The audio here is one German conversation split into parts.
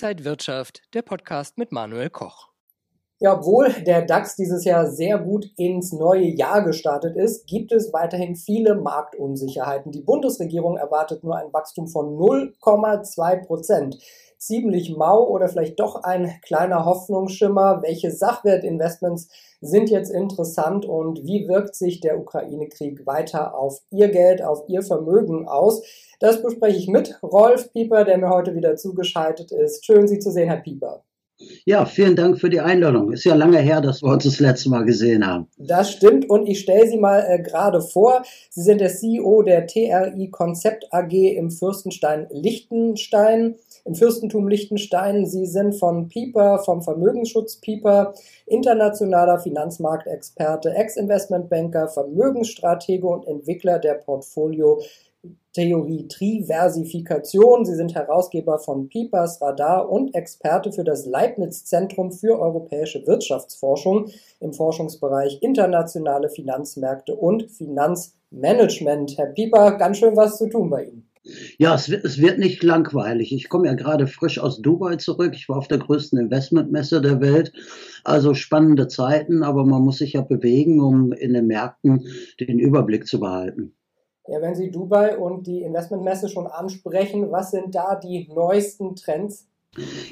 Inside Wirtschaft, der Podcast mit Manuel Koch. Ja, obwohl der DAX dieses Jahr sehr gut ins neue Jahr gestartet ist, gibt es weiterhin viele Marktunsicherheiten. Die Bundesregierung erwartet nur ein Wachstum von 0,2 Prozent ziemlich mau oder vielleicht doch ein kleiner Hoffnungsschimmer? Welche Sachwertinvestments sind jetzt interessant und wie wirkt sich der Ukraine-Krieg weiter auf Ihr Geld, auf Ihr Vermögen aus? Das bespreche ich mit Rolf Pieper, der mir heute wieder zugeschaltet ist. Schön, Sie zu sehen, Herr Pieper. Ja, vielen Dank für die Einladung. Ist ja lange her, dass wir uns das letzte Mal gesehen haben. Das stimmt und ich stelle Sie mal äh, gerade vor. Sie sind der CEO der TRI Konzept AG im Fürstenstein Liechtenstein im Fürstentum Liechtenstein. Sie sind von Pieper, vom Vermögensschutz Pieper, internationaler Finanzmarktexperte, Ex-Investmentbanker, Vermögensstratege und Entwickler der Portfolio Theorie Triversifikation. Sie sind Herausgeber von Piepers Radar und Experte für das Leibniz Zentrum für europäische Wirtschaftsforschung im Forschungsbereich internationale Finanzmärkte und Finanzmanagement. Herr Pieper, ganz schön was zu tun bei Ihnen. Ja, es wird, es wird nicht langweilig. Ich komme ja gerade frisch aus Dubai zurück. Ich war auf der größten Investmentmesse der Welt. Also spannende Zeiten, aber man muss sich ja bewegen, um in den Märkten den Überblick zu behalten. Ja, wenn Sie Dubai und die Investmentmesse schon ansprechen, was sind da die neuesten Trends?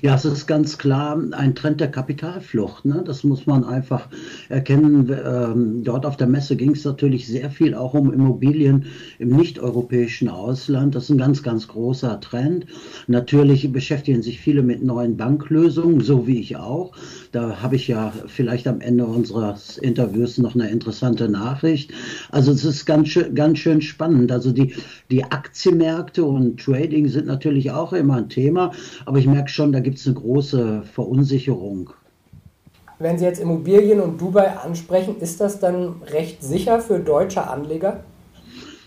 Ja, es ist ganz klar ein Trend der Kapitalflucht. Ne? Das muss man einfach erkennen. Ähm, dort auf der Messe ging es natürlich sehr viel auch um Immobilien im nicht-europäischen Ausland. Das ist ein ganz, ganz großer Trend. Natürlich beschäftigen sich viele mit neuen Banklösungen, so wie ich auch. Da habe ich ja vielleicht am Ende unseres Interviews noch eine interessante Nachricht. Also es ist ganz schön, ganz schön spannend. Also die, die Aktienmärkte und Trading sind natürlich auch immer ein Thema, aber ich merke schon, da gibt es eine große Verunsicherung. Wenn Sie jetzt Immobilien und Dubai ansprechen, ist das dann recht sicher für deutsche Anleger?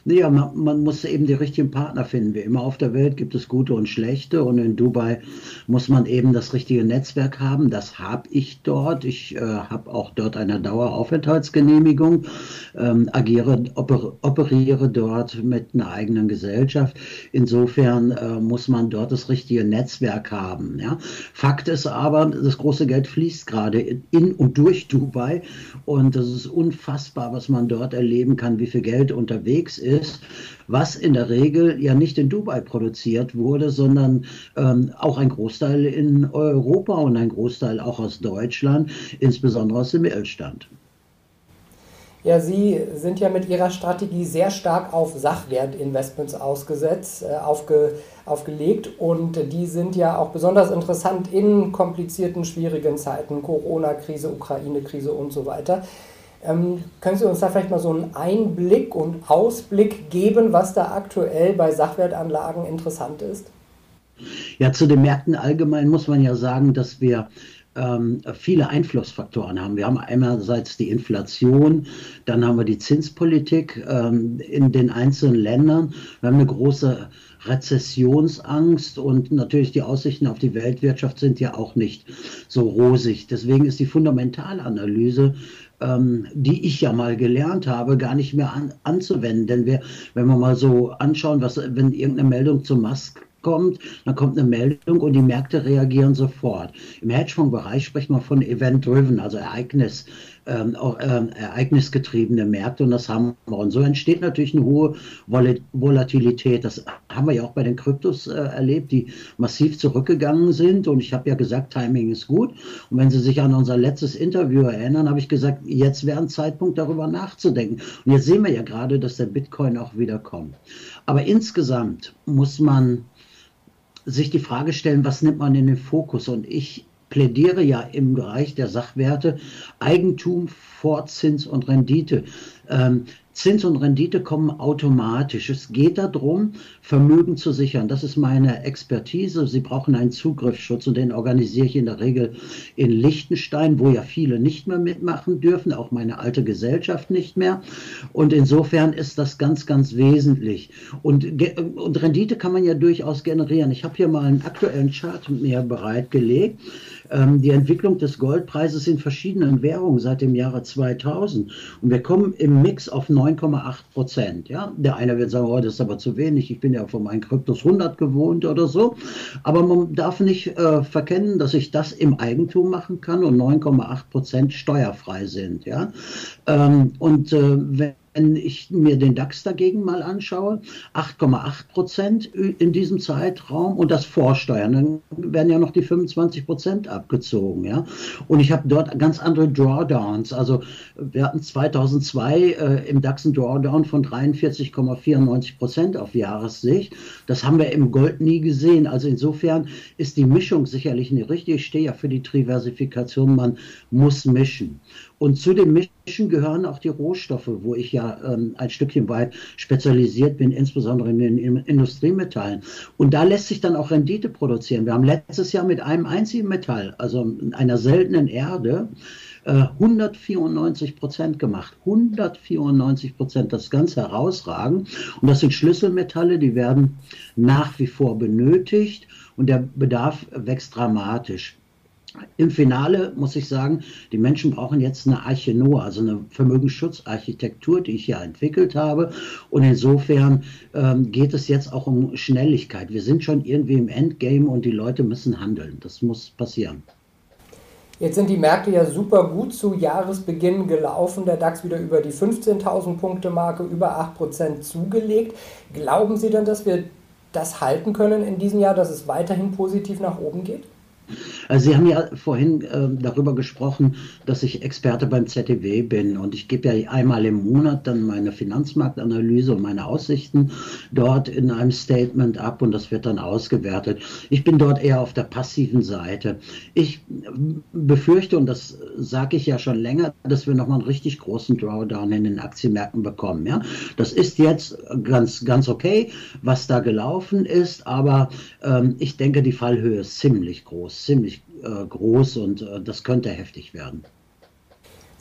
Nee, man, man, muss eben die richtigen Partner finden. Wie immer auf der Welt gibt es gute und schlechte und in Dubai muss man eben das richtige Netzwerk haben. Das habe ich dort. Ich äh, habe auch dort eine Daueraufenthaltsgenehmigung, ähm, agiere, oper, operiere dort mit einer eigenen Gesellschaft. Insofern äh, muss man dort das richtige Netzwerk haben. Ja? Fakt ist aber, das große Geld fließt gerade in und durch Dubai und das ist unfassbar, was man dort erleben kann, wie viel Geld unterwegs ist ist, was in der Regel ja nicht in Dubai produziert wurde, sondern ähm, auch ein Großteil in Europa und ein Großteil auch aus Deutschland, insbesondere aus dem Mittelstand. Ja, Sie sind ja mit Ihrer Strategie sehr stark auf Sachwertinvestments ausgesetzt, äh, aufge, aufgelegt und die sind ja auch besonders interessant in komplizierten, schwierigen Zeiten, Corona-Krise, Ukraine-Krise und so weiter. Ähm, können Sie uns da vielleicht mal so einen Einblick und Ausblick geben, was da aktuell bei Sachwertanlagen interessant ist? Ja, zu den Märkten allgemein muss man ja sagen, dass wir ähm, viele Einflussfaktoren haben. Wir haben einerseits die Inflation, dann haben wir die Zinspolitik ähm, in den einzelnen Ländern. Wir haben eine große Rezessionsangst und natürlich die Aussichten auf die Weltwirtschaft sind ja auch nicht so rosig. Deswegen ist die Fundamentalanalyse ähm, die ich ja mal gelernt habe, gar nicht mehr an, anzuwenden. Denn wir, wenn wir mal so anschauen, was, wenn irgendeine Meldung zu Musk kommt, dann kommt eine Meldung und die Märkte reagieren sofort. Im Hedgefonds-Bereich spricht man von Event-Driven, also Ereignis, ähm, ähm, ereignisgetriebene Märkte und das haben wir. Und so entsteht natürlich eine hohe Vol Volatilität. Das haben wir ja auch bei den Kryptos äh, erlebt, die massiv zurückgegangen sind. Und ich habe ja gesagt, Timing ist gut. Und wenn Sie sich an unser letztes Interview erinnern, habe ich gesagt, jetzt wäre ein Zeitpunkt, darüber nachzudenken. Und jetzt sehen wir ja gerade, dass der Bitcoin auch wieder kommt. Aber insgesamt muss man sich die Frage stellen, was nimmt man in den Fokus? Und ich plädiere ja im Bereich der Sachwerte Eigentum vor Zins und Rendite. Ähm, Zins und Rendite kommen automatisch. Es geht darum, Vermögen zu sichern. Das ist meine Expertise. Sie brauchen einen Zugriffsschutz und den organisiere ich in der Regel in Liechtenstein, wo ja viele nicht mehr mitmachen dürfen, auch meine alte Gesellschaft nicht mehr. Und insofern ist das ganz, ganz wesentlich. Und, und Rendite kann man ja durchaus generieren. Ich habe hier mal einen aktuellen Chart mir bereitgelegt. Ähm, die Entwicklung des Goldpreises in verschiedenen Währungen seit dem Jahre 2000 und wir kommen im Mix auf 9,8 Prozent. Ja? Der eine wird sagen, oh, das ist aber zu wenig, ich bin ja von meinen Kryptos 100 gewohnt oder so, aber man darf nicht äh, verkennen, dass ich das im Eigentum machen kann und 9,8 Prozent steuerfrei sind. Ja? Ähm, und äh, wenn wenn ich mir den DAX dagegen mal anschaue, 8,8 Prozent in diesem Zeitraum und das Vorsteuern, dann werden ja noch die 25 Prozent abgezogen. Ja? Und ich habe dort ganz andere Drawdowns. Also wir hatten 2002 äh, im DAX einen Drawdown von 43,94 Prozent auf Jahressicht. Das haben wir im Gold nie gesehen. Also insofern ist die Mischung sicherlich nicht richtig. Ich stehe ja für die Diversifikation, man muss mischen. Und zu den Mischen gehören auch die Rohstoffe, wo ich ja ähm, ein Stückchen weit spezialisiert bin, insbesondere in den Industriemetallen. Und da lässt sich dann auch Rendite produzieren. Wir haben letztes Jahr mit einem einzigen Metall, also einer seltenen Erde, 194 äh, Prozent gemacht. 194 Prozent, das ist ganz herausragend. Und das sind Schlüsselmetalle, die werden nach wie vor benötigt und der Bedarf wächst dramatisch. Im Finale muss ich sagen, die Menschen brauchen jetzt eine Arche Noah, also eine Vermögensschutzarchitektur, die ich ja entwickelt habe. Und insofern ähm, geht es jetzt auch um Schnelligkeit. Wir sind schon irgendwie im Endgame und die Leute müssen handeln. Das muss passieren. Jetzt sind die Märkte ja super gut zu Jahresbeginn gelaufen. Der DAX wieder über die 15.000 Punkte Marke, über 8% zugelegt. Glauben Sie denn, dass wir das halten können in diesem Jahr, dass es weiterhin positiv nach oben geht? Also Sie haben ja vorhin äh, darüber gesprochen, dass ich Experte beim ZDW bin und ich gebe ja einmal im Monat dann meine Finanzmarktanalyse und meine Aussichten dort in einem Statement ab und das wird dann ausgewertet. Ich bin dort eher auf der passiven Seite. Ich befürchte, und das sage ich ja schon länger, dass wir nochmal einen richtig großen Drawdown in den Aktienmärkten bekommen. Ja? Das ist jetzt ganz, ganz okay, was da gelaufen ist, aber ähm, ich denke, die Fallhöhe ist ziemlich groß, ziemlich groß und äh, das könnte heftig werden.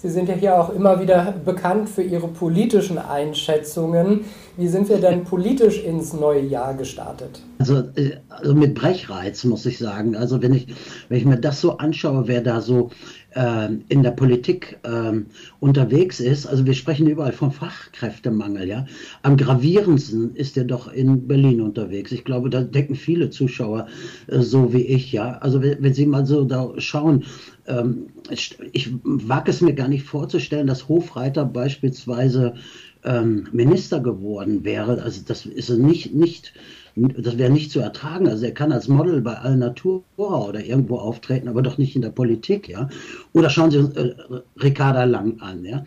Sie sind ja hier auch immer wieder bekannt für Ihre politischen Einschätzungen. Wie sind wir denn politisch ins neue Jahr gestartet? Also, äh, also mit Brechreiz muss ich sagen. Also wenn ich, wenn ich mir das so anschaue, wer da so äh, in der Politik äh, unterwegs ist, also wir sprechen überall vom Fachkräftemangel, ja. Am gravierendsten ist er doch in Berlin unterwegs. Ich glaube, da denken viele Zuschauer äh, so wie ich, ja. Also wenn, wenn Sie mal so da schauen, ähm, ich wage es mir gar nicht vorzustellen, dass Hofreiter beispielsweise ähm, Minister geworden wäre. Also das ist nicht, nicht, das wäre nicht zu ertragen. Also er kann als Model bei Allnatura oder irgendwo auftreten, aber doch nicht in der Politik, ja. Oder schauen Sie uns äh, Ricarda Lang an, ja.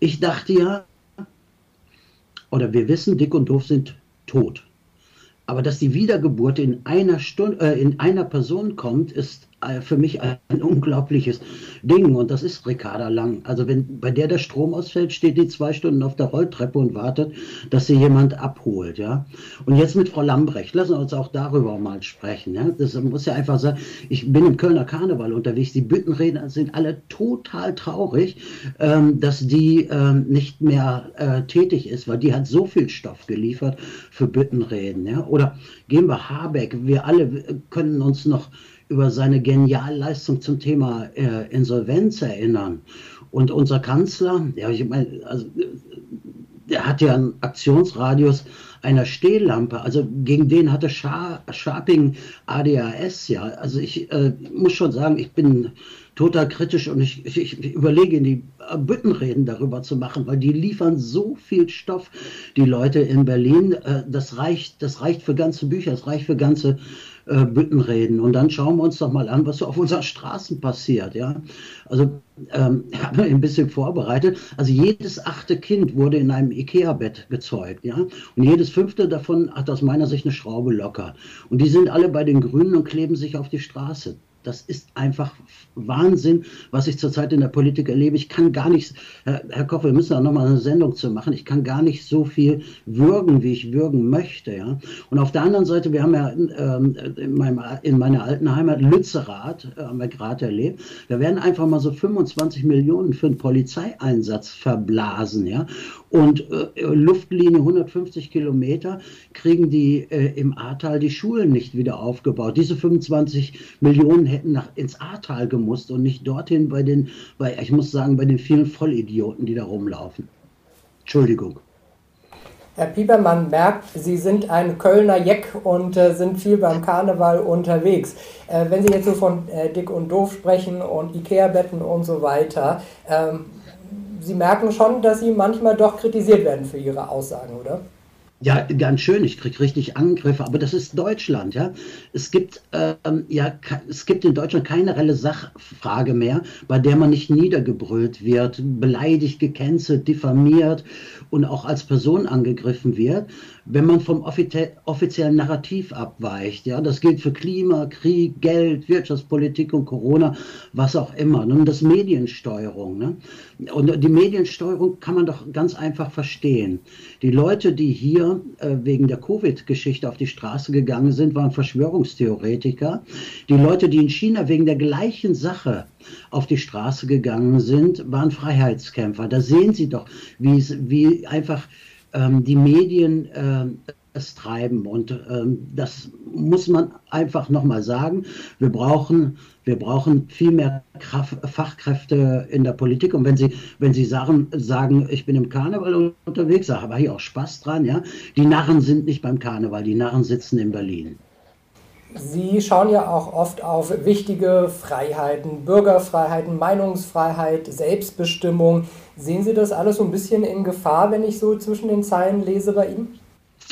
Ich dachte ja, oder wir wissen, Dick und Doof sind tot. Aber dass die Wiedergeburt in einer Stunde, äh, in einer Person kommt, ist für mich ein unglaubliches Ding. Und das ist Ricarda Lang. Also wenn bei der der Strom ausfällt, steht die zwei Stunden auf der Rolltreppe und wartet, dass sie jemand abholt. Ja. Und jetzt mit Frau Lambrecht, lassen wir uns auch darüber mal sprechen. Ja. Das muss ja einfach sein. Ich bin im Kölner Karneval unterwegs. Die Büttenredner sind alle total traurig, ähm, dass die ähm, nicht mehr äh, tätig ist, weil die hat so viel Stoff geliefert für Büttenreden. Ja. Oder gehen wir Habeck. Wir alle können uns noch über seine Genialleistung zum Thema äh, Insolvenz erinnern. Und unser Kanzler, ja, ich meine, also, der hat ja einen Aktionsradius einer Stehlampe. Also gegen den hatte Sharping ADHS ja. Also ich äh, muss schon sagen, ich bin total kritisch und ich, ich, ich überlege, die Büttenreden darüber zu machen, weil die liefern so viel Stoff, die Leute in Berlin. Äh, das reicht, das reicht für ganze Bücher, das reicht für ganze äh, Büttenreden. Und dann schauen wir uns doch mal an, was so auf unseren Straßen passiert. Ja? Also ähm, habe ein bisschen vorbereitet. Also jedes achte Kind wurde in einem Ikea-Bett gezeugt. Ja? Und jedes fünfte davon hat aus meiner Sicht eine Schraube locker. Und die sind alle bei den Grünen und kleben sich auf die Straße. Das ist einfach Wahnsinn, was ich zurzeit in der Politik erlebe. Ich kann gar nicht, Herr, Herr Koch, wir müssen da nochmal eine Sendung zu machen. Ich kann gar nicht so viel würgen, wie ich würgen möchte. Ja? Und auf der anderen Seite, wir haben ja ähm, in, meinem, in meiner alten Heimat Lützerath, äh, haben wir gerade erlebt, da werden einfach mal so 25 Millionen für einen Polizeieinsatz verblasen. Ja? Und äh, Luftlinie 150 Kilometer kriegen die äh, im Ahrtal die Schulen nicht wieder aufgebaut. Diese 25 Millionen hätten nach, ins Ahrtal gemusst und nicht dorthin bei den, bei, ich muss sagen, bei den vielen Vollidioten, die da rumlaufen. Entschuldigung. Herr Pieper, man merkt, Sie sind ein Kölner Jeck und äh, sind viel beim Karneval unterwegs. Äh, wenn Sie jetzt so von äh, Dick und Doof sprechen und Ikea-Betten und so weiter, ähm, Sie merken schon, dass Sie manchmal doch kritisiert werden für Ihre Aussagen, oder? Ja, ganz schön. Ich kriege richtig Angriffe, aber das ist Deutschland, ja. Es gibt ähm, ja, es gibt in Deutschland keine reelle Sachfrage mehr, bei der man nicht niedergebrüllt wird, beleidigt, gecancelt, diffamiert und auch als Person angegriffen wird, wenn man vom offiziellen Narrativ abweicht. Ja, das gilt für Klima, Krieg, Geld, Wirtschaftspolitik und Corona, was auch immer. Nun, das Mediensteuerung. Ne? Und die Mediensteuerung kann man doch ganz einfach verstehen. Die Leute, die hier äh, wegen der Covid-Geschichte auf die Straße gegangen sind, waren Verschwörungstheoretiker. Die Leute, die in China wegen der gleichen Sache auf die Straße gegangen sind, waren Freiheitskämpfer. Da sehen Sie doch, wie einfach ähm, die Medien äh, es treiben. Und ähm, das muss man einfach nochmal sagen. Wir brauchen, wir brauchen viel mehr Kraft, Fachkräfte in der Politik. Und wenn Sie, wenn Sie sagen, sagen, ich bin im Karneval unterwegs, habe ich auch Spaß dran, ja. Die Narren sind nicht beim Karneval, die Narren sitzen in Berlin. Sie schauen ja auch oft auf wichtige Freiheiten, Bürgerfreiheiten, Meinungsfreiheit, Selbstbestimmung. Sehen Sie das alles so ein bisschen in Gefahr, wenn ich so zwischen den Zeilen lese bei Ihnen?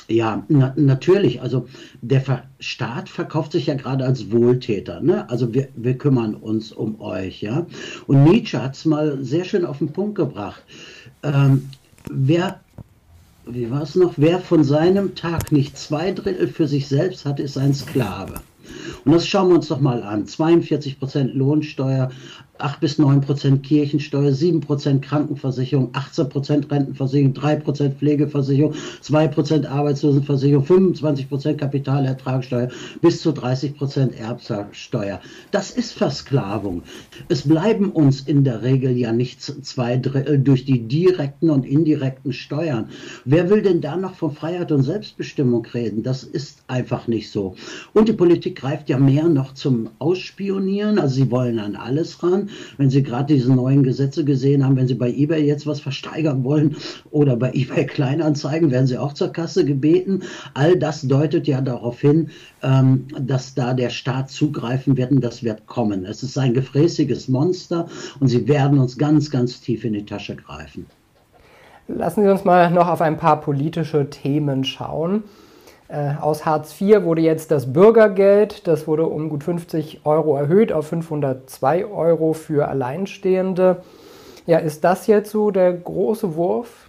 Ja, na, natürlich. Also der Ver Staat verkauft sich ja gerade als Wohltäter. Ne? Also wir, wir kümmern uns um euch. Ja? Und Nietzsche hat es mal sehr schön auf den Punkt gebracht. Ähm, wer, wie war es noch? Wer von seinem Tag nicht zwei Drittel für sich selbst hat, ist ein Sklave. Und das schauen wir uns doch mal an. 42 Prozent Lohnsteuer, 8 bis 9 Prozent Kirchensteuer, 7 Prozent Krankenversicherung, 18 Prozent Rentenversicherung, 3 Prozent Pflegeversicherung, 2 Prozent Arbeitslosenversicherung, 25 Prozent Kapitalertragssteuer, bis zu 30 Prozent Erbsteuer. Das ist Versklavung. Es bleiben uns in der Regel ja nicht zwei Drittel durch die direkten und indirekten Steuern. Wer will denn da noch von Freiheit und Selbstbestimmung reden? Das ist einfach nicht so. Und die Politik greift ja mehr noch zum Ausspionieren. Also sie wollen an alles ran wenn Sie gerade diese neuen Gesetze gesehen haben, wenn Sie bei eBay jetzt was versteigern wollen oder bei eBay Kleinanzeigen, werden Sie auch zur Kasse gebeten. All das deutet ja darauf hin, ähm, dass da der Staat zugreifen wird und das wird kommen. Es ist ein gefräßiges Monster und sie werden uns ganz, ganz tief in die Tasche greifen. Lassen Sie uns mal noch auf ein paar politische Themen schauen. Äh, aus Hartz IV wurde jetzt das Bürgergeld, das wurde um gut 50 Euro erhöht auf 502 Euro für Alleinstehende. Ja, ist das jetzt so der große Wurf?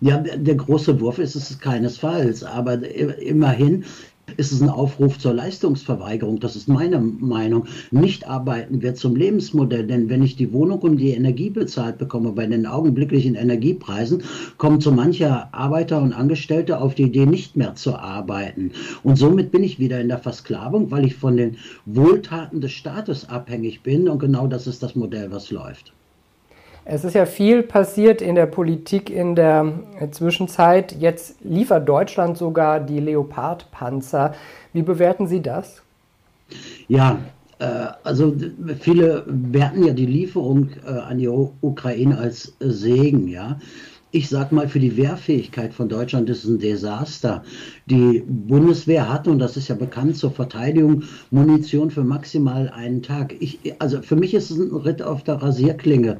Ja, der große Wurf ist es keinesfalls, aber immerhin ist es ein Aufruf zur Leistungsverweigerung. Das ist meine Meinung. Nicht arbeiten wird zum Lebensmodell, denn wenn ich die Wohnung und die Energie bezahlt bekomme bei den augenblicklichen Energiepreisen, kommen so mancher Arbeiter und Angestellte auf die Idee, nicht mehr zu arbeiten. Und somit bin ich wieder in der Versklavung, weil ich von den Wohltaten des Staates abhängig bin. Und genau das ist das Modell, was läuft. Es ist ja viel passiert in der Politik in der Zwischenzeit. Jetzt liefert Deutschland sogar die Leopard-Panzer. Wie bewerten Sie das? Ja, äh, also viele werten ja die Lieferung äh, an die Ukraine als Segen, ja ich sag mal, für die Wehrfähigkeit von Deutschland ist es ein Desaster. Die Bundeswehr hat, und das ist ja bekannt zur Verteidigung, Munition für maximal einen Tag. Ich, also für mich ist es ein Ritt auf der Rasierklinge.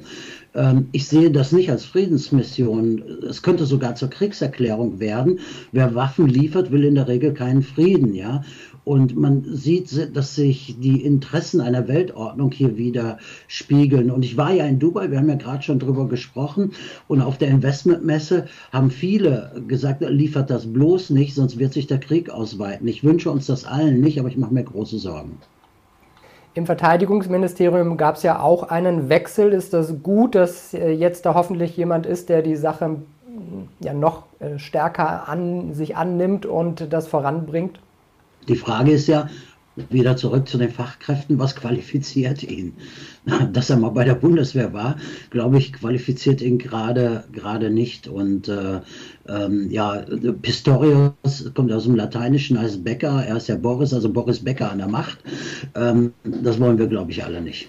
Ähm, ich sehe das nicht als Friedensmission. Es könnte sogar zur Kriegserklärung werden. Wer Waffen liefert, will in der Regel keinen Frieden, ja. Und man sieht, dass sich die Interessen einer Weltordnung hier wieder spiegeln. Und ich war ja in Dubai, wir haben ja gerade schon drüber gesprochen. Und auf der Investmentmesse haben viele gesagt, liefert das bloß nicht, sonst wird sich der Krieg ausweiten. Ich wünsche uns das allen nicht, aber ich mache mir große Sorgen. Im Verteidigungsministerium gab es ja auch einen Wechsel. Ist das gut, dass äh, jetzt da hoffentlich jemand ist, der die Sache ja noch äh, stärker an sich annimmt und das voranbringt? Die Frage ist ja, wieder zurück zu den Fachkräften, was qualifiziert ihn? Dass er mal bei der Bundeswehr war, glaube ich, qualifiziert ihn gerade gerade nicht. Und äh, ähm, ja, Pistorius kommt aus dem Lateinischen, heißt Becker, er ist ja Boris, also Boris Becker an der Macht. Ähm, das wollen wir, glaube ich, alle nicht.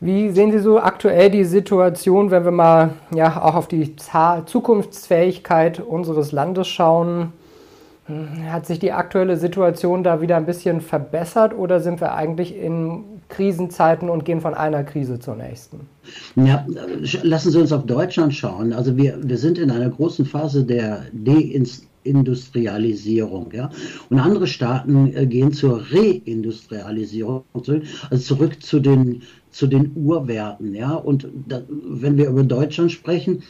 Wie sehen Sie so aktuell die Situation, wenn wir mal ja auch auf die Zukunftsfähigkeit unseres Landes schauen? Hm, hat sich die aktuelle Situation da wieder ein bisschen verbessert oder sind wir eigentlich in Krisenzeiten und gehen von einer Krise zur nächsten? Ja, lassen Sie uns auf Deutschland schauen. Also wir, wir sind in einer großen Phase der Deindustrialisierung. Ja? Und andere Staaten äh, gehen zur Reindustrialisierung zurück, also zurück zu den, zu den Urwerten. Ja? Und da, wenn wir über Deutschland sprechen,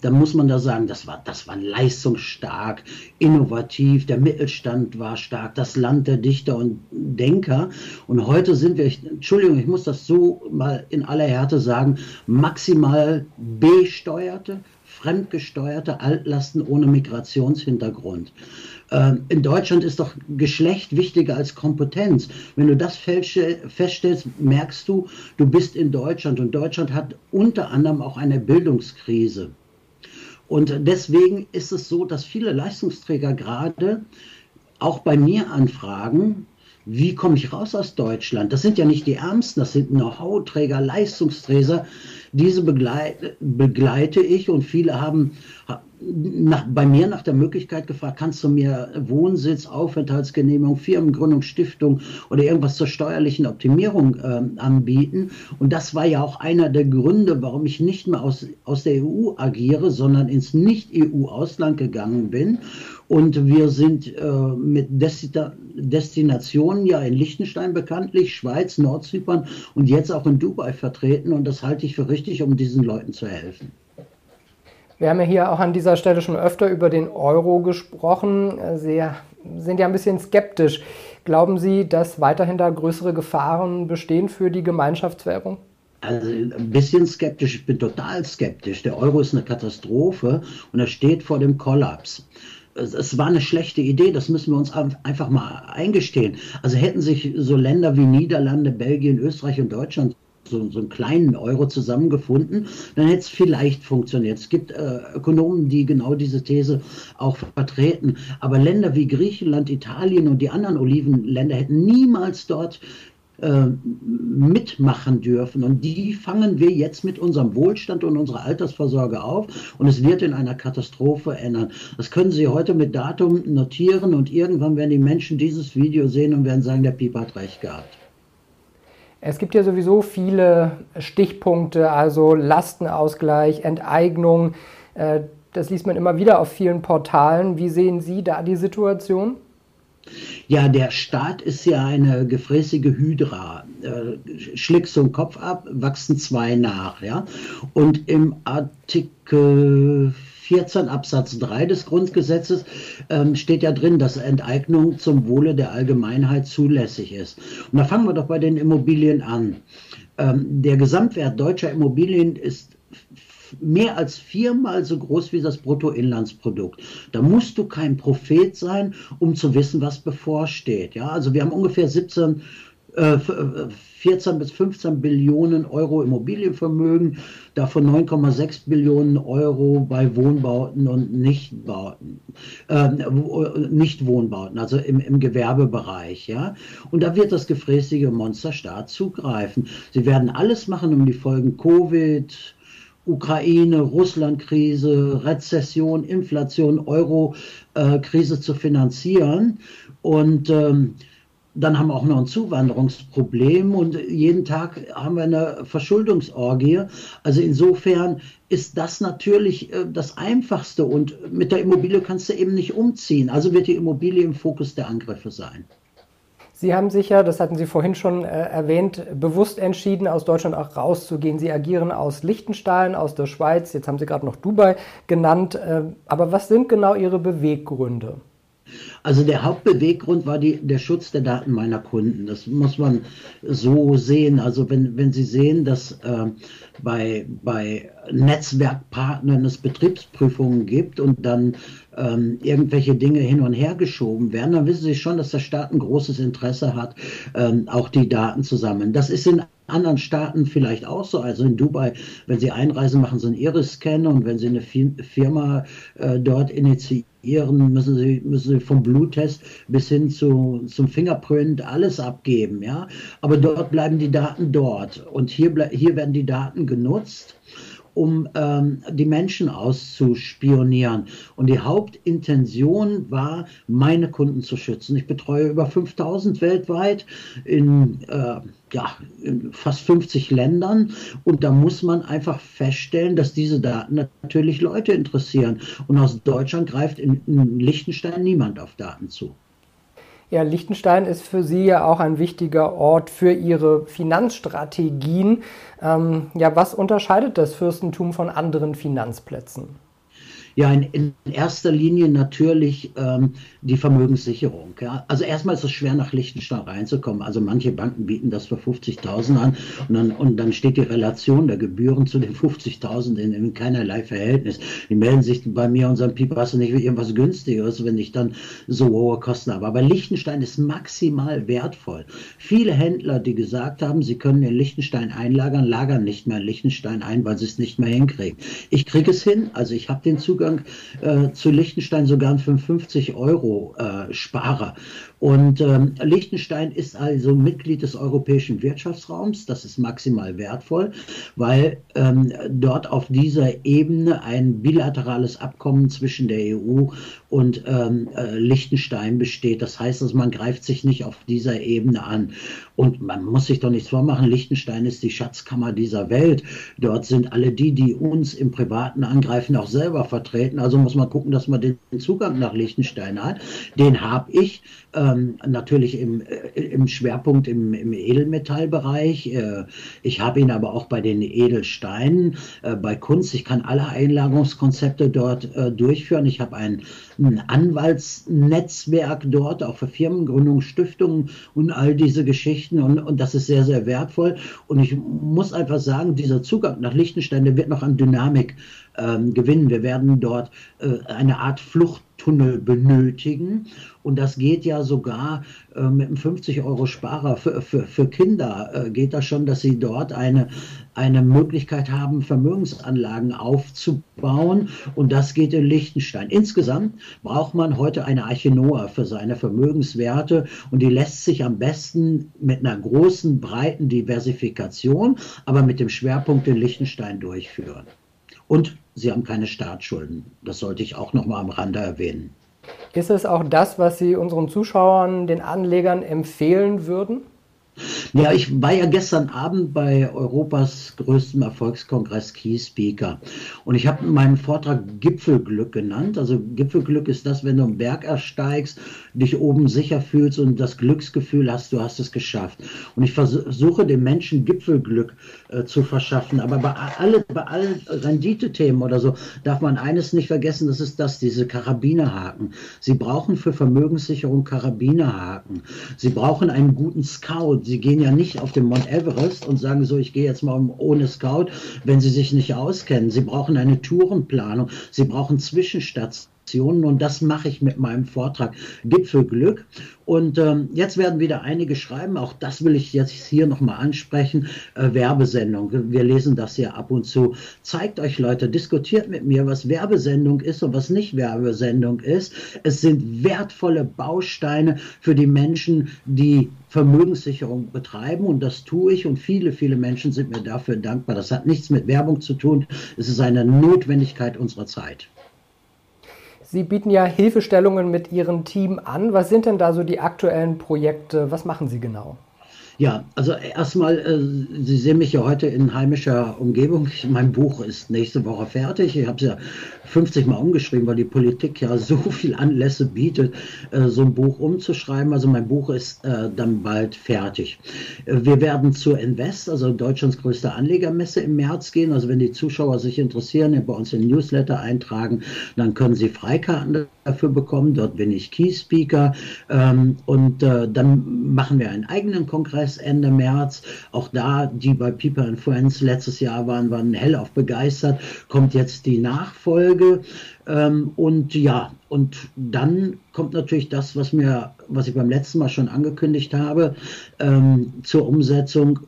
dann muss man da sagen, das war, das war leistungsstark, innovativ, der Mittelstand war stark, das Land der Dichter und Denker. Und heute sind wir, Entschuldigung, ich muss das so mal in aller Härte sagen, maximal besteuerte, fremdgesteuerte Altlasten ohne Migrationshintergrund. Ähm, in Deutschland ist doch Geschlecht wichtiger als Kompetenz. Wenn du das feststellst, merkst du, du bist in Deutschland und Deutschland hat unter anderem auch eine Bildungskrise. Und deswegen ist es so, dass viele Leistungsträger gerade auch bei mir anfragen, wie komme ich raus aus Deutschland? Das sind ja nicht die Ärmsten, das sind Know-how-Träger, Leistungsträger. Diese begleite, begleite ich und viele haben nach, bei mir nach der Möglichkeit gefragt, kannst du mir Wohnsitz, Aufenthaltsgenehmigung, Firmengründung, Stiftung oder irgendwas zur steuerlichen Optimierung äh, anbieten. Und das war ja auch einer der Gründe, warum ich nicht mehr aus, aus der EU agiere, sondern ins Nicht-EU-Ausland gegangen bin. Und wir sind äh, mit Destina Destinationen ja in Liechtenstein bekanntlich, Schweiz, Nordzypern und jetzt auch in Dubai vertreten. Und das halte ich für richtig, um diesen Leuten zu helfen. Wir haben ja hier auch an dieser Stelle schon öfter über den Euro gesprochen. Sie sind ja ein bisschen skeptisch. Glauben Sie, dass weiterhin da größere Gefahren bestehen für die Gemeinschaftswährung? Also ein bisschen skeptisch, ich bin total skeptisch. Der Euro ist eine Katastrophe und er steht vor dem Kollaps es war eine schlechte Idee, das müssen wir uns einfach mal eingestehen. Also hätten sich so Länder wie Niederlande, Belgien, Österreich und Deutschland so, so einen kleinen Euro zusammengefunden, dann hätte es vielleicht funktioniert. Es gibt äh, Ökonomen, die genau diese These auch vertreten. Aber Länder wie Griechenland, Italien und die anderen Olivenländer hätten niemals dort äh, mitmachen dürfen. Und die fangen wir jetzt mit unserem Wohlstand und unserer Altersvorsorge auf. Und es wird in einer Katastrophe ändern. Das können Sie heute mit Datum notieren und irgendwann werden die Menschen dieses Video sehen und werden sagen, der Pieper hat recht gehabt. Es gibt ja sowieso viele Stichpunkte, also Lastenausgleich, Enteignung. Äh, das liest man immer wieder auf vielen Portalen. Wie sehen Sie da die Situation? Ja, der Staat ist ja eine gefräßige Hydra. Äh, schlägst so einen Kopf ab, wachsen zwei nach. Ja? Und im Artikel 14 Absatz 3 des Grundgesetzes ähm, steht ja drin, dass Enteignung zum Wohle der Allgemeinheit zulässig ist. Und da fangen wir doch bei den Immobilien an. Ähm, der Gesamtwert deutscher Immobilien ist mehr als viermal so groß wie das Bruttoinlandsprodukt. Da musst du kein Prophet sein, um zu wissen, was bevorsteht. Ja, also wir haben ungefähr 17 14 bis 15 Billionen Euro Immobilienvermögen, davon 9,6 Billionen Euro bei Wohnbauten und Nichtbauten, äh, Nichtwohnbauten, also im, im Gewerbebereich. Ja? Und da wird das gefräßige Monsterstaat zugreifen. Sie werden alles machen, um die Folgen Covid, Ukraine, Russland-Krise, Rezession, Inflation, Euro-Krise zu finanzieren. Und ähm, dann haben wir auch noch ein Zuwanderungsproblem und jeden Tag haben wir eine Verschuldungsorgie. Also insofern ist das natürlich äh, das Einfachste und mit der Immobilie kannst du eben nicht umziehen. Also wird die Immobilie im Fokus der Angriffe sein. Sie haben sich ja, das hatten Sie vorhin schon äh, erwähnt, bewusst entschieden, aus Deutschland auch rauszugehen. Sie agieren aus Liechtenstein, aus der Schweiz, jetzt haben Sie gerade noch Dubai genannt. Äh, aber was sind genau Ihre Beweggründe? Also der Hauptbeweggrund war die, der Schutz der Daten meiner Kunden. Das muss man so sehen. Also wenn, wenn Sie sehen, dass äh, bei, bei Netzwerkpartnern es Betriebsprüfungen gibt und dann ähm, irgendwelche Dinge hin und her geschoben werden, dann wissen Sie schon, dass der Staat ein großes Interesse hat, ähm, auch die Daten zu sammeln. Das ist in anderen Staaten vielleicht auch so. Also in Dubai, wenn Sie einreisen, machen Sie einen Iris-Scan und wenn Sie eine Firma äh, dort initiieren, müssen Sie, müssen Sie vom Bluttest bis hin zu, zum Fingerprint alles abgeben. Ja? Aber dort bleiben die Daten dort und hier, hier werden die Daten genutzt um ähm, die Menschen auszuspionieren. Und die Hauptintention war, meine Kunden zu schützen. Ich betreue über 5000 weltweit in, äh, ja, in fast 50 Ländern. Und da muss man einfach feststellen, dass diese Daten natürlich Leute interessieren. Und aus Deutschland greift in, in Liechtenstein niemand auf Daten zu. Ja, Liechtenstein ist für Sie ja auch ein wichtiger Ort für Ihre Finanzstrategien. Ähm, ja, was unterscheidet das Fürstentum von anderen Finanzplätzen? Ja, in, in erster Linie natürlich ähm, die Vermögenssicherung. Ja. Also erstmal ist es schwer, nach Liechtenstein reinzukommen. Also manche Banken bieten das für 50.000 an und dann, und dann steht die Relation der Gebühren zu den 50.000 in, in, keinerlei Verhältnis. Die melden sich bei mir und sagen, Pieper, hast du nicht irgendwas günstigeres, wenn ich dann so hohe Kosten habe. Aber Liechtenstein ist maximal wertvoll. Viele Händler, die gesagt haben, sie können in Liechtenstein einlagern, lagern nicht mehr in Liechtenstein ein, weil sie es nicht mehr hinkriegen. Ich kriege es hin, also ich habe den Zugang Zugang äh, zu Liechtenstein sogar für 50 Euro äh. Und ähm, Liechtenstein ist also Mitglied des europäischen Wirtschaftsraums. Das ist maximal wertvoll, weil ähm, dort auf dieser Ebene ein bilaterales Abkommen zwischen der EU und ähm, äh, Liechtenstein besteht. Das heißt, dass man greift sich nicht auf dieser Ebene an. Und man muss sich doch nichts vormachen. Liechtenstein ist die Schatzkammer dieser Welt. Dort sind alle die, die uns im Privaten angreifen, auch selber vertreten. Also muss man gucken, dass man den Zugang nach Liechtenstein hat. Den habe ich ähm, natürlich im, äh, im Schwerpunkt im, im Edelmetallbereich. Äh, ich habe ihn aber auch bei den Edelsteinen, äh, bei Kunst. Ich kann alle Einlagerungskonzepte dort äh, durchführen. Ich habe ein, ein, Anwaltsnetzwerk dort, auch für Firmengründungen, Stiftungen und all diese Geschichten. Und, und das ist sehr, sehr wertvoll. Und ich muss einfach sagen, dieser Zugang nach Liechtenstein, der wird noch an Dynamik ähm, gewinnen. Wir werden dort äh, eine Art Fluchttunnel benötigen. Und das geht ja sogar äh, mit einem 50-Euro-Sparer für, für, für Kinder, äh, geht das schon, dass sie dort eine, eine Möglichkeit haben, Vermögensanlagen aufzubauen. Und das geht in Liechtenstein. Insgesamt braucht man heute eine Arche Noah für seine Vermögenswerte. Und die lässt sich am besten mit einer großen, breiten Diversifikation, aber mit dem Schwerpunkt in Liechtenstein durchführen. Und sie haben keine Staatsschulden. Das sollte ich auch noch mal am Rande erwähnen. Ist es auch das, was Sie unseren Zuschauern, den Anlegern empfehlen würden? Ja, ich war ja gestern Abend bei Europas größtem Erfolgskongress Key Speaker und ich habe meinen Vortrag Gipfelglück genannt. Also Gipfelglück ist das, wenn du einen Berg ersteigst, dich oben sicher fühlst und das Glücksgefühl hast, du hast es geschafft. Und ich versuche den Menschen Gipfelglück äh, zu verschaffen. Aber bei, alle, bei allen Renditethemen oder so darf man eines nicht vergessen, das ist das, diese Karabinerhaken. Sie brauchen für Vermögenssicherung Karabinerhaken. Sie brauchen einen guten Scout. Sie gehen ja nicht auf den Mount Everest und sagen so, ich gehe jetzt mal ohne Scout, wenn sie sich nicht auskennen. Sie brauchen eine Tourenplanung. Sie brauchen Zwischenstationen. Und das mache ich mit meinem Vortrag Gipfelglück. Und ähm, jetzt werden wieder einige schreiben, auch das will ich jetzt hier nochmal ansprechen, äh, Werbesendung. Wir lesen das ja ab und zu. Zeigt euch Leute, diskutiert mit mir, was Werbesendung ist und was nicht Werbesendung ist. Es sind wertvolle Bausteine für die Menschen, die Vermögenssicherung betreiben und das tue ich und viele, viele Menschen sind mir dafür dankbar. Das hat nichts mit Werbung zu tun. Es ist eine Notwendigkeit unserer Zeit. Sie bieten ja Hilfestellungen mit Ihrem Team an. Was sind denn da so die aktuellen Projekte? Was machen Sie genau? Ja, also erstmal, äh, Sie sehen mich ja heute in heimischer Umgebung. Mein Buch ist nächste Woche fertig. Ich habe es ja 50 Mal umgeschrieben, weil die Politik ja so viel Anlässe bietet, äh, so ein Buch umzuschreiben. Also mein Buch ist äh, dann bald fertig. Äh, wir werden zur Invest, also Deutschlands größte Anlegermesse im März gehen. Also wenn die Zuschauer sich interessieren, bei uns den Newsletter eintragen, dann können sie Freikarten dafür bekommen. Dort bin ich Key Speaker. Ähm, und äh, dann machen wir einen eigenen Kongress Ende März. Auch da, die bei People and Friends letztes Jahr waren, waren hellauf begeistert. Kommt jetzt die Nachfolge. Ähm, und ja, und dann kommt natürlich das, was mir, was ich beim letzten Mal schon angekündigt habe, ähm, zur Umsetzung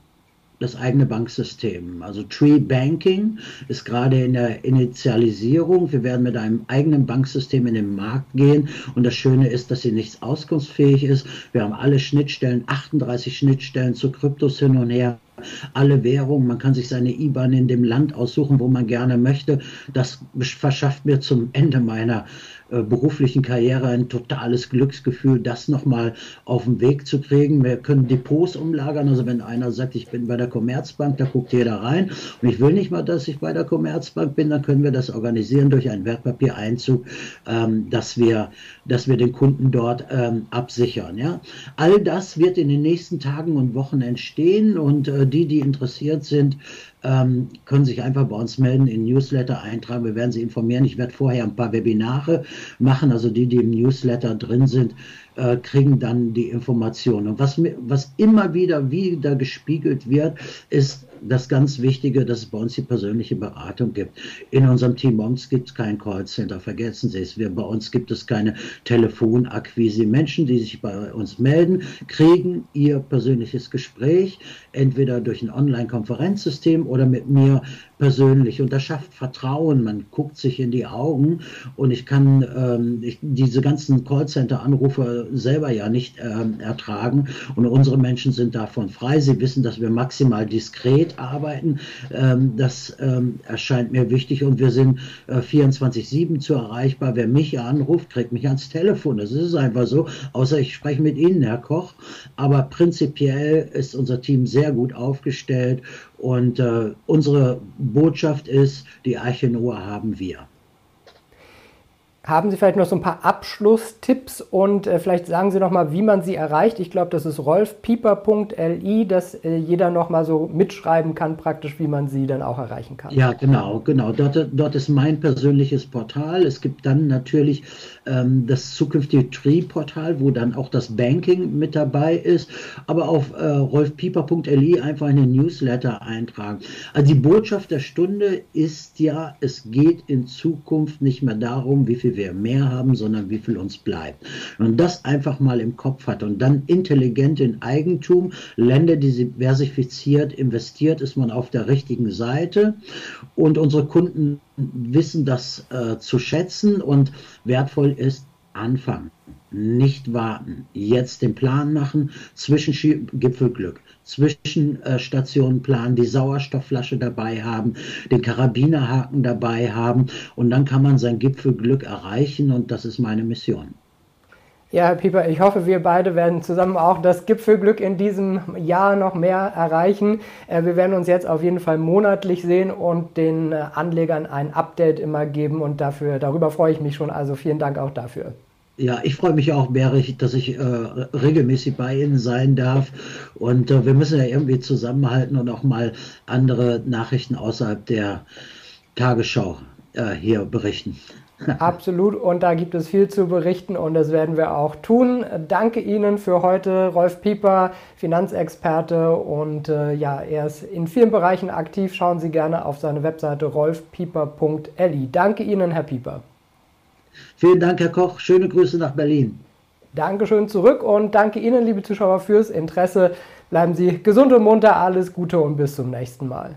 das eigene Banksystem. Also Tree Banking ist gerade in der Initialisierung. Wir werden mit einem eigenen Banksystem in den Markt gehen. Und das Schöne ist, dass sie nichts auskunftsfähig ist. Wir haben alle Schnittstellen, 38 Schnittstellen zu Kryptos hin und her alle Währungen, man kann sich seine IBAN in dem Land aussuchen, wo man gerne möchte. Das verschafft mir zum Ende meiner äh, beruflichen Karriere ein totales Glücksgefühl, das nochmal auf den Weg zu kriegen. Wir können Depots umlagern. Also wenn einer sagt, ich bin bei der Commerzbank, da guckt jeder rein und ich will nicht mal, dass ich bei der Commerzbank bin, dann können wir das organisieren durch einen Wertpapiereinzug, ähm, dass, wir, dass wir den Kunden dort ähm, absichern. Ja? All das wird in den nächsten Tagen und Wochen entstehen und äh, die, die interessiert sind, ähm, können sich einfach bei uns melden, in Newsletter eintragen. Wir werden Sie informieren. Ich werde vorher ein paar Webinare machen. Also die, die im Newsletter drin sind, äh, kriegen dann die Informationen. Und was, was immer wieder wieder gespiegelt wird, ist das ganz Wichtige, dass es bei uns die persönliche Beratung gibt. In unserem Team uns gibt es kein Callcenter, vergessen Sie es. Wir, bei uns gibt es keine Telefonakquise. Menschen, die sich bei uns melden, kriegen ihr persönliches Gespräch, entweder durch ein Online-Konferenzsystem oder mit mir persönlich. Und das schafft Vertrauen. Man guckt sich in die Augen und ich kann ähm, ich, diese ganzen Callcenter-Anrufe selber ja nicht ähm, ertragen. Und unsere Menschen sind davon frei. Sie wissen, dass wir maximal diskret arbeiten. Ähm, das ähm, erscheint mir wichtig und wir sind äh, 24-7 zu erreichbar. Wer mich anruft, kriegt mich ans Telefon. Das ist einfach so, außer ich spreche mit Ihnen, Herr Koch. Aber prinzipiell ist unser Team sehr gut aufgestellt und äh, unsere Botschaft ist, die Arche Noah haben wir. Haben Sie vielleicht noch so ein paar Abschlusstipps und äh, vielleicht sagen Sie noch mal, wie man Sie erreicht. Ich glaube, das ist rolfpieper.li, dass äh, jeder noch mal so mitschreiben kann, praktisch, wie man Sie dann auch erreichen kann. Ja, genau, genau. Dort, dort ist mein persönliches Portal. Es gibt dann natürlich ähm, das zukünftige Tree-Portal, wo dann auch das Banking mit dabei ist. Aber auf äh, rolfpieper.li einfach in den Newsletter eintragen. Also die Botschaft der Stunde ist ja, es geht in Zukunft nicht mehr darum, wie viel viel wir mehr haben, sondern wie viel uns bleibt. Und das einfach mal im Kopf hat und dann intelligent in Eigentum, Länder diversifiziert, investiert, ist man auf der richtigen Seite. Und unsere Kunden wissen das äh, zu schätzen und wertvoll ist, anfangen, nicht warten, jetzt den Plan machen, Zwischengipfelglück, Zwischenstationen planen, die Sauerstoffflasche dabei haben, den Karabinerhaken dabei haben und dann kann man sein Gipfelglück erreichen und das ist meine Mission. Ja, Herr Pieper, ich hoffe, wir beide werden zusammen auch das Gipfelglück in diesem Jahr noch mehr erreichen. Äh, wir werden uns jetzt auf jeden Fall monatlich sehen und den äh, Anlegern ein Update immer geben und dafür, darüber freue ich mich schon. Also vielen Dank auch dafür. Ja, ich freue mich auch, Berich, dass ich äh, regelmäßig bei Ihnen sein darf. Und äh, wir müssen ja irgendwie zusammenhalten und auch mal andere Nachrichten außerhalb der Tagesschau äh, hier berichten. Absolut. Und da gibt es viel zu berichten und das werden wir auch tun. Danke Ihnen für heute, Rolf Pieper, Finanzexperte und äh, ja, er ist in vielen Bereichen aktiv. Schauen Sie gerne auf seine Webseite rolfpieper.li. Danke Ihnen, Herr Pieper. Vielen Dank, Herr Koch. Schöne Grüße nach Berlin. Dankeschön zurück und danke Ihnen, liebe Zuschauer, fürs Interesse. Bleiben Sie gesund und munter, alles Gute und bis zum nächsten Mal.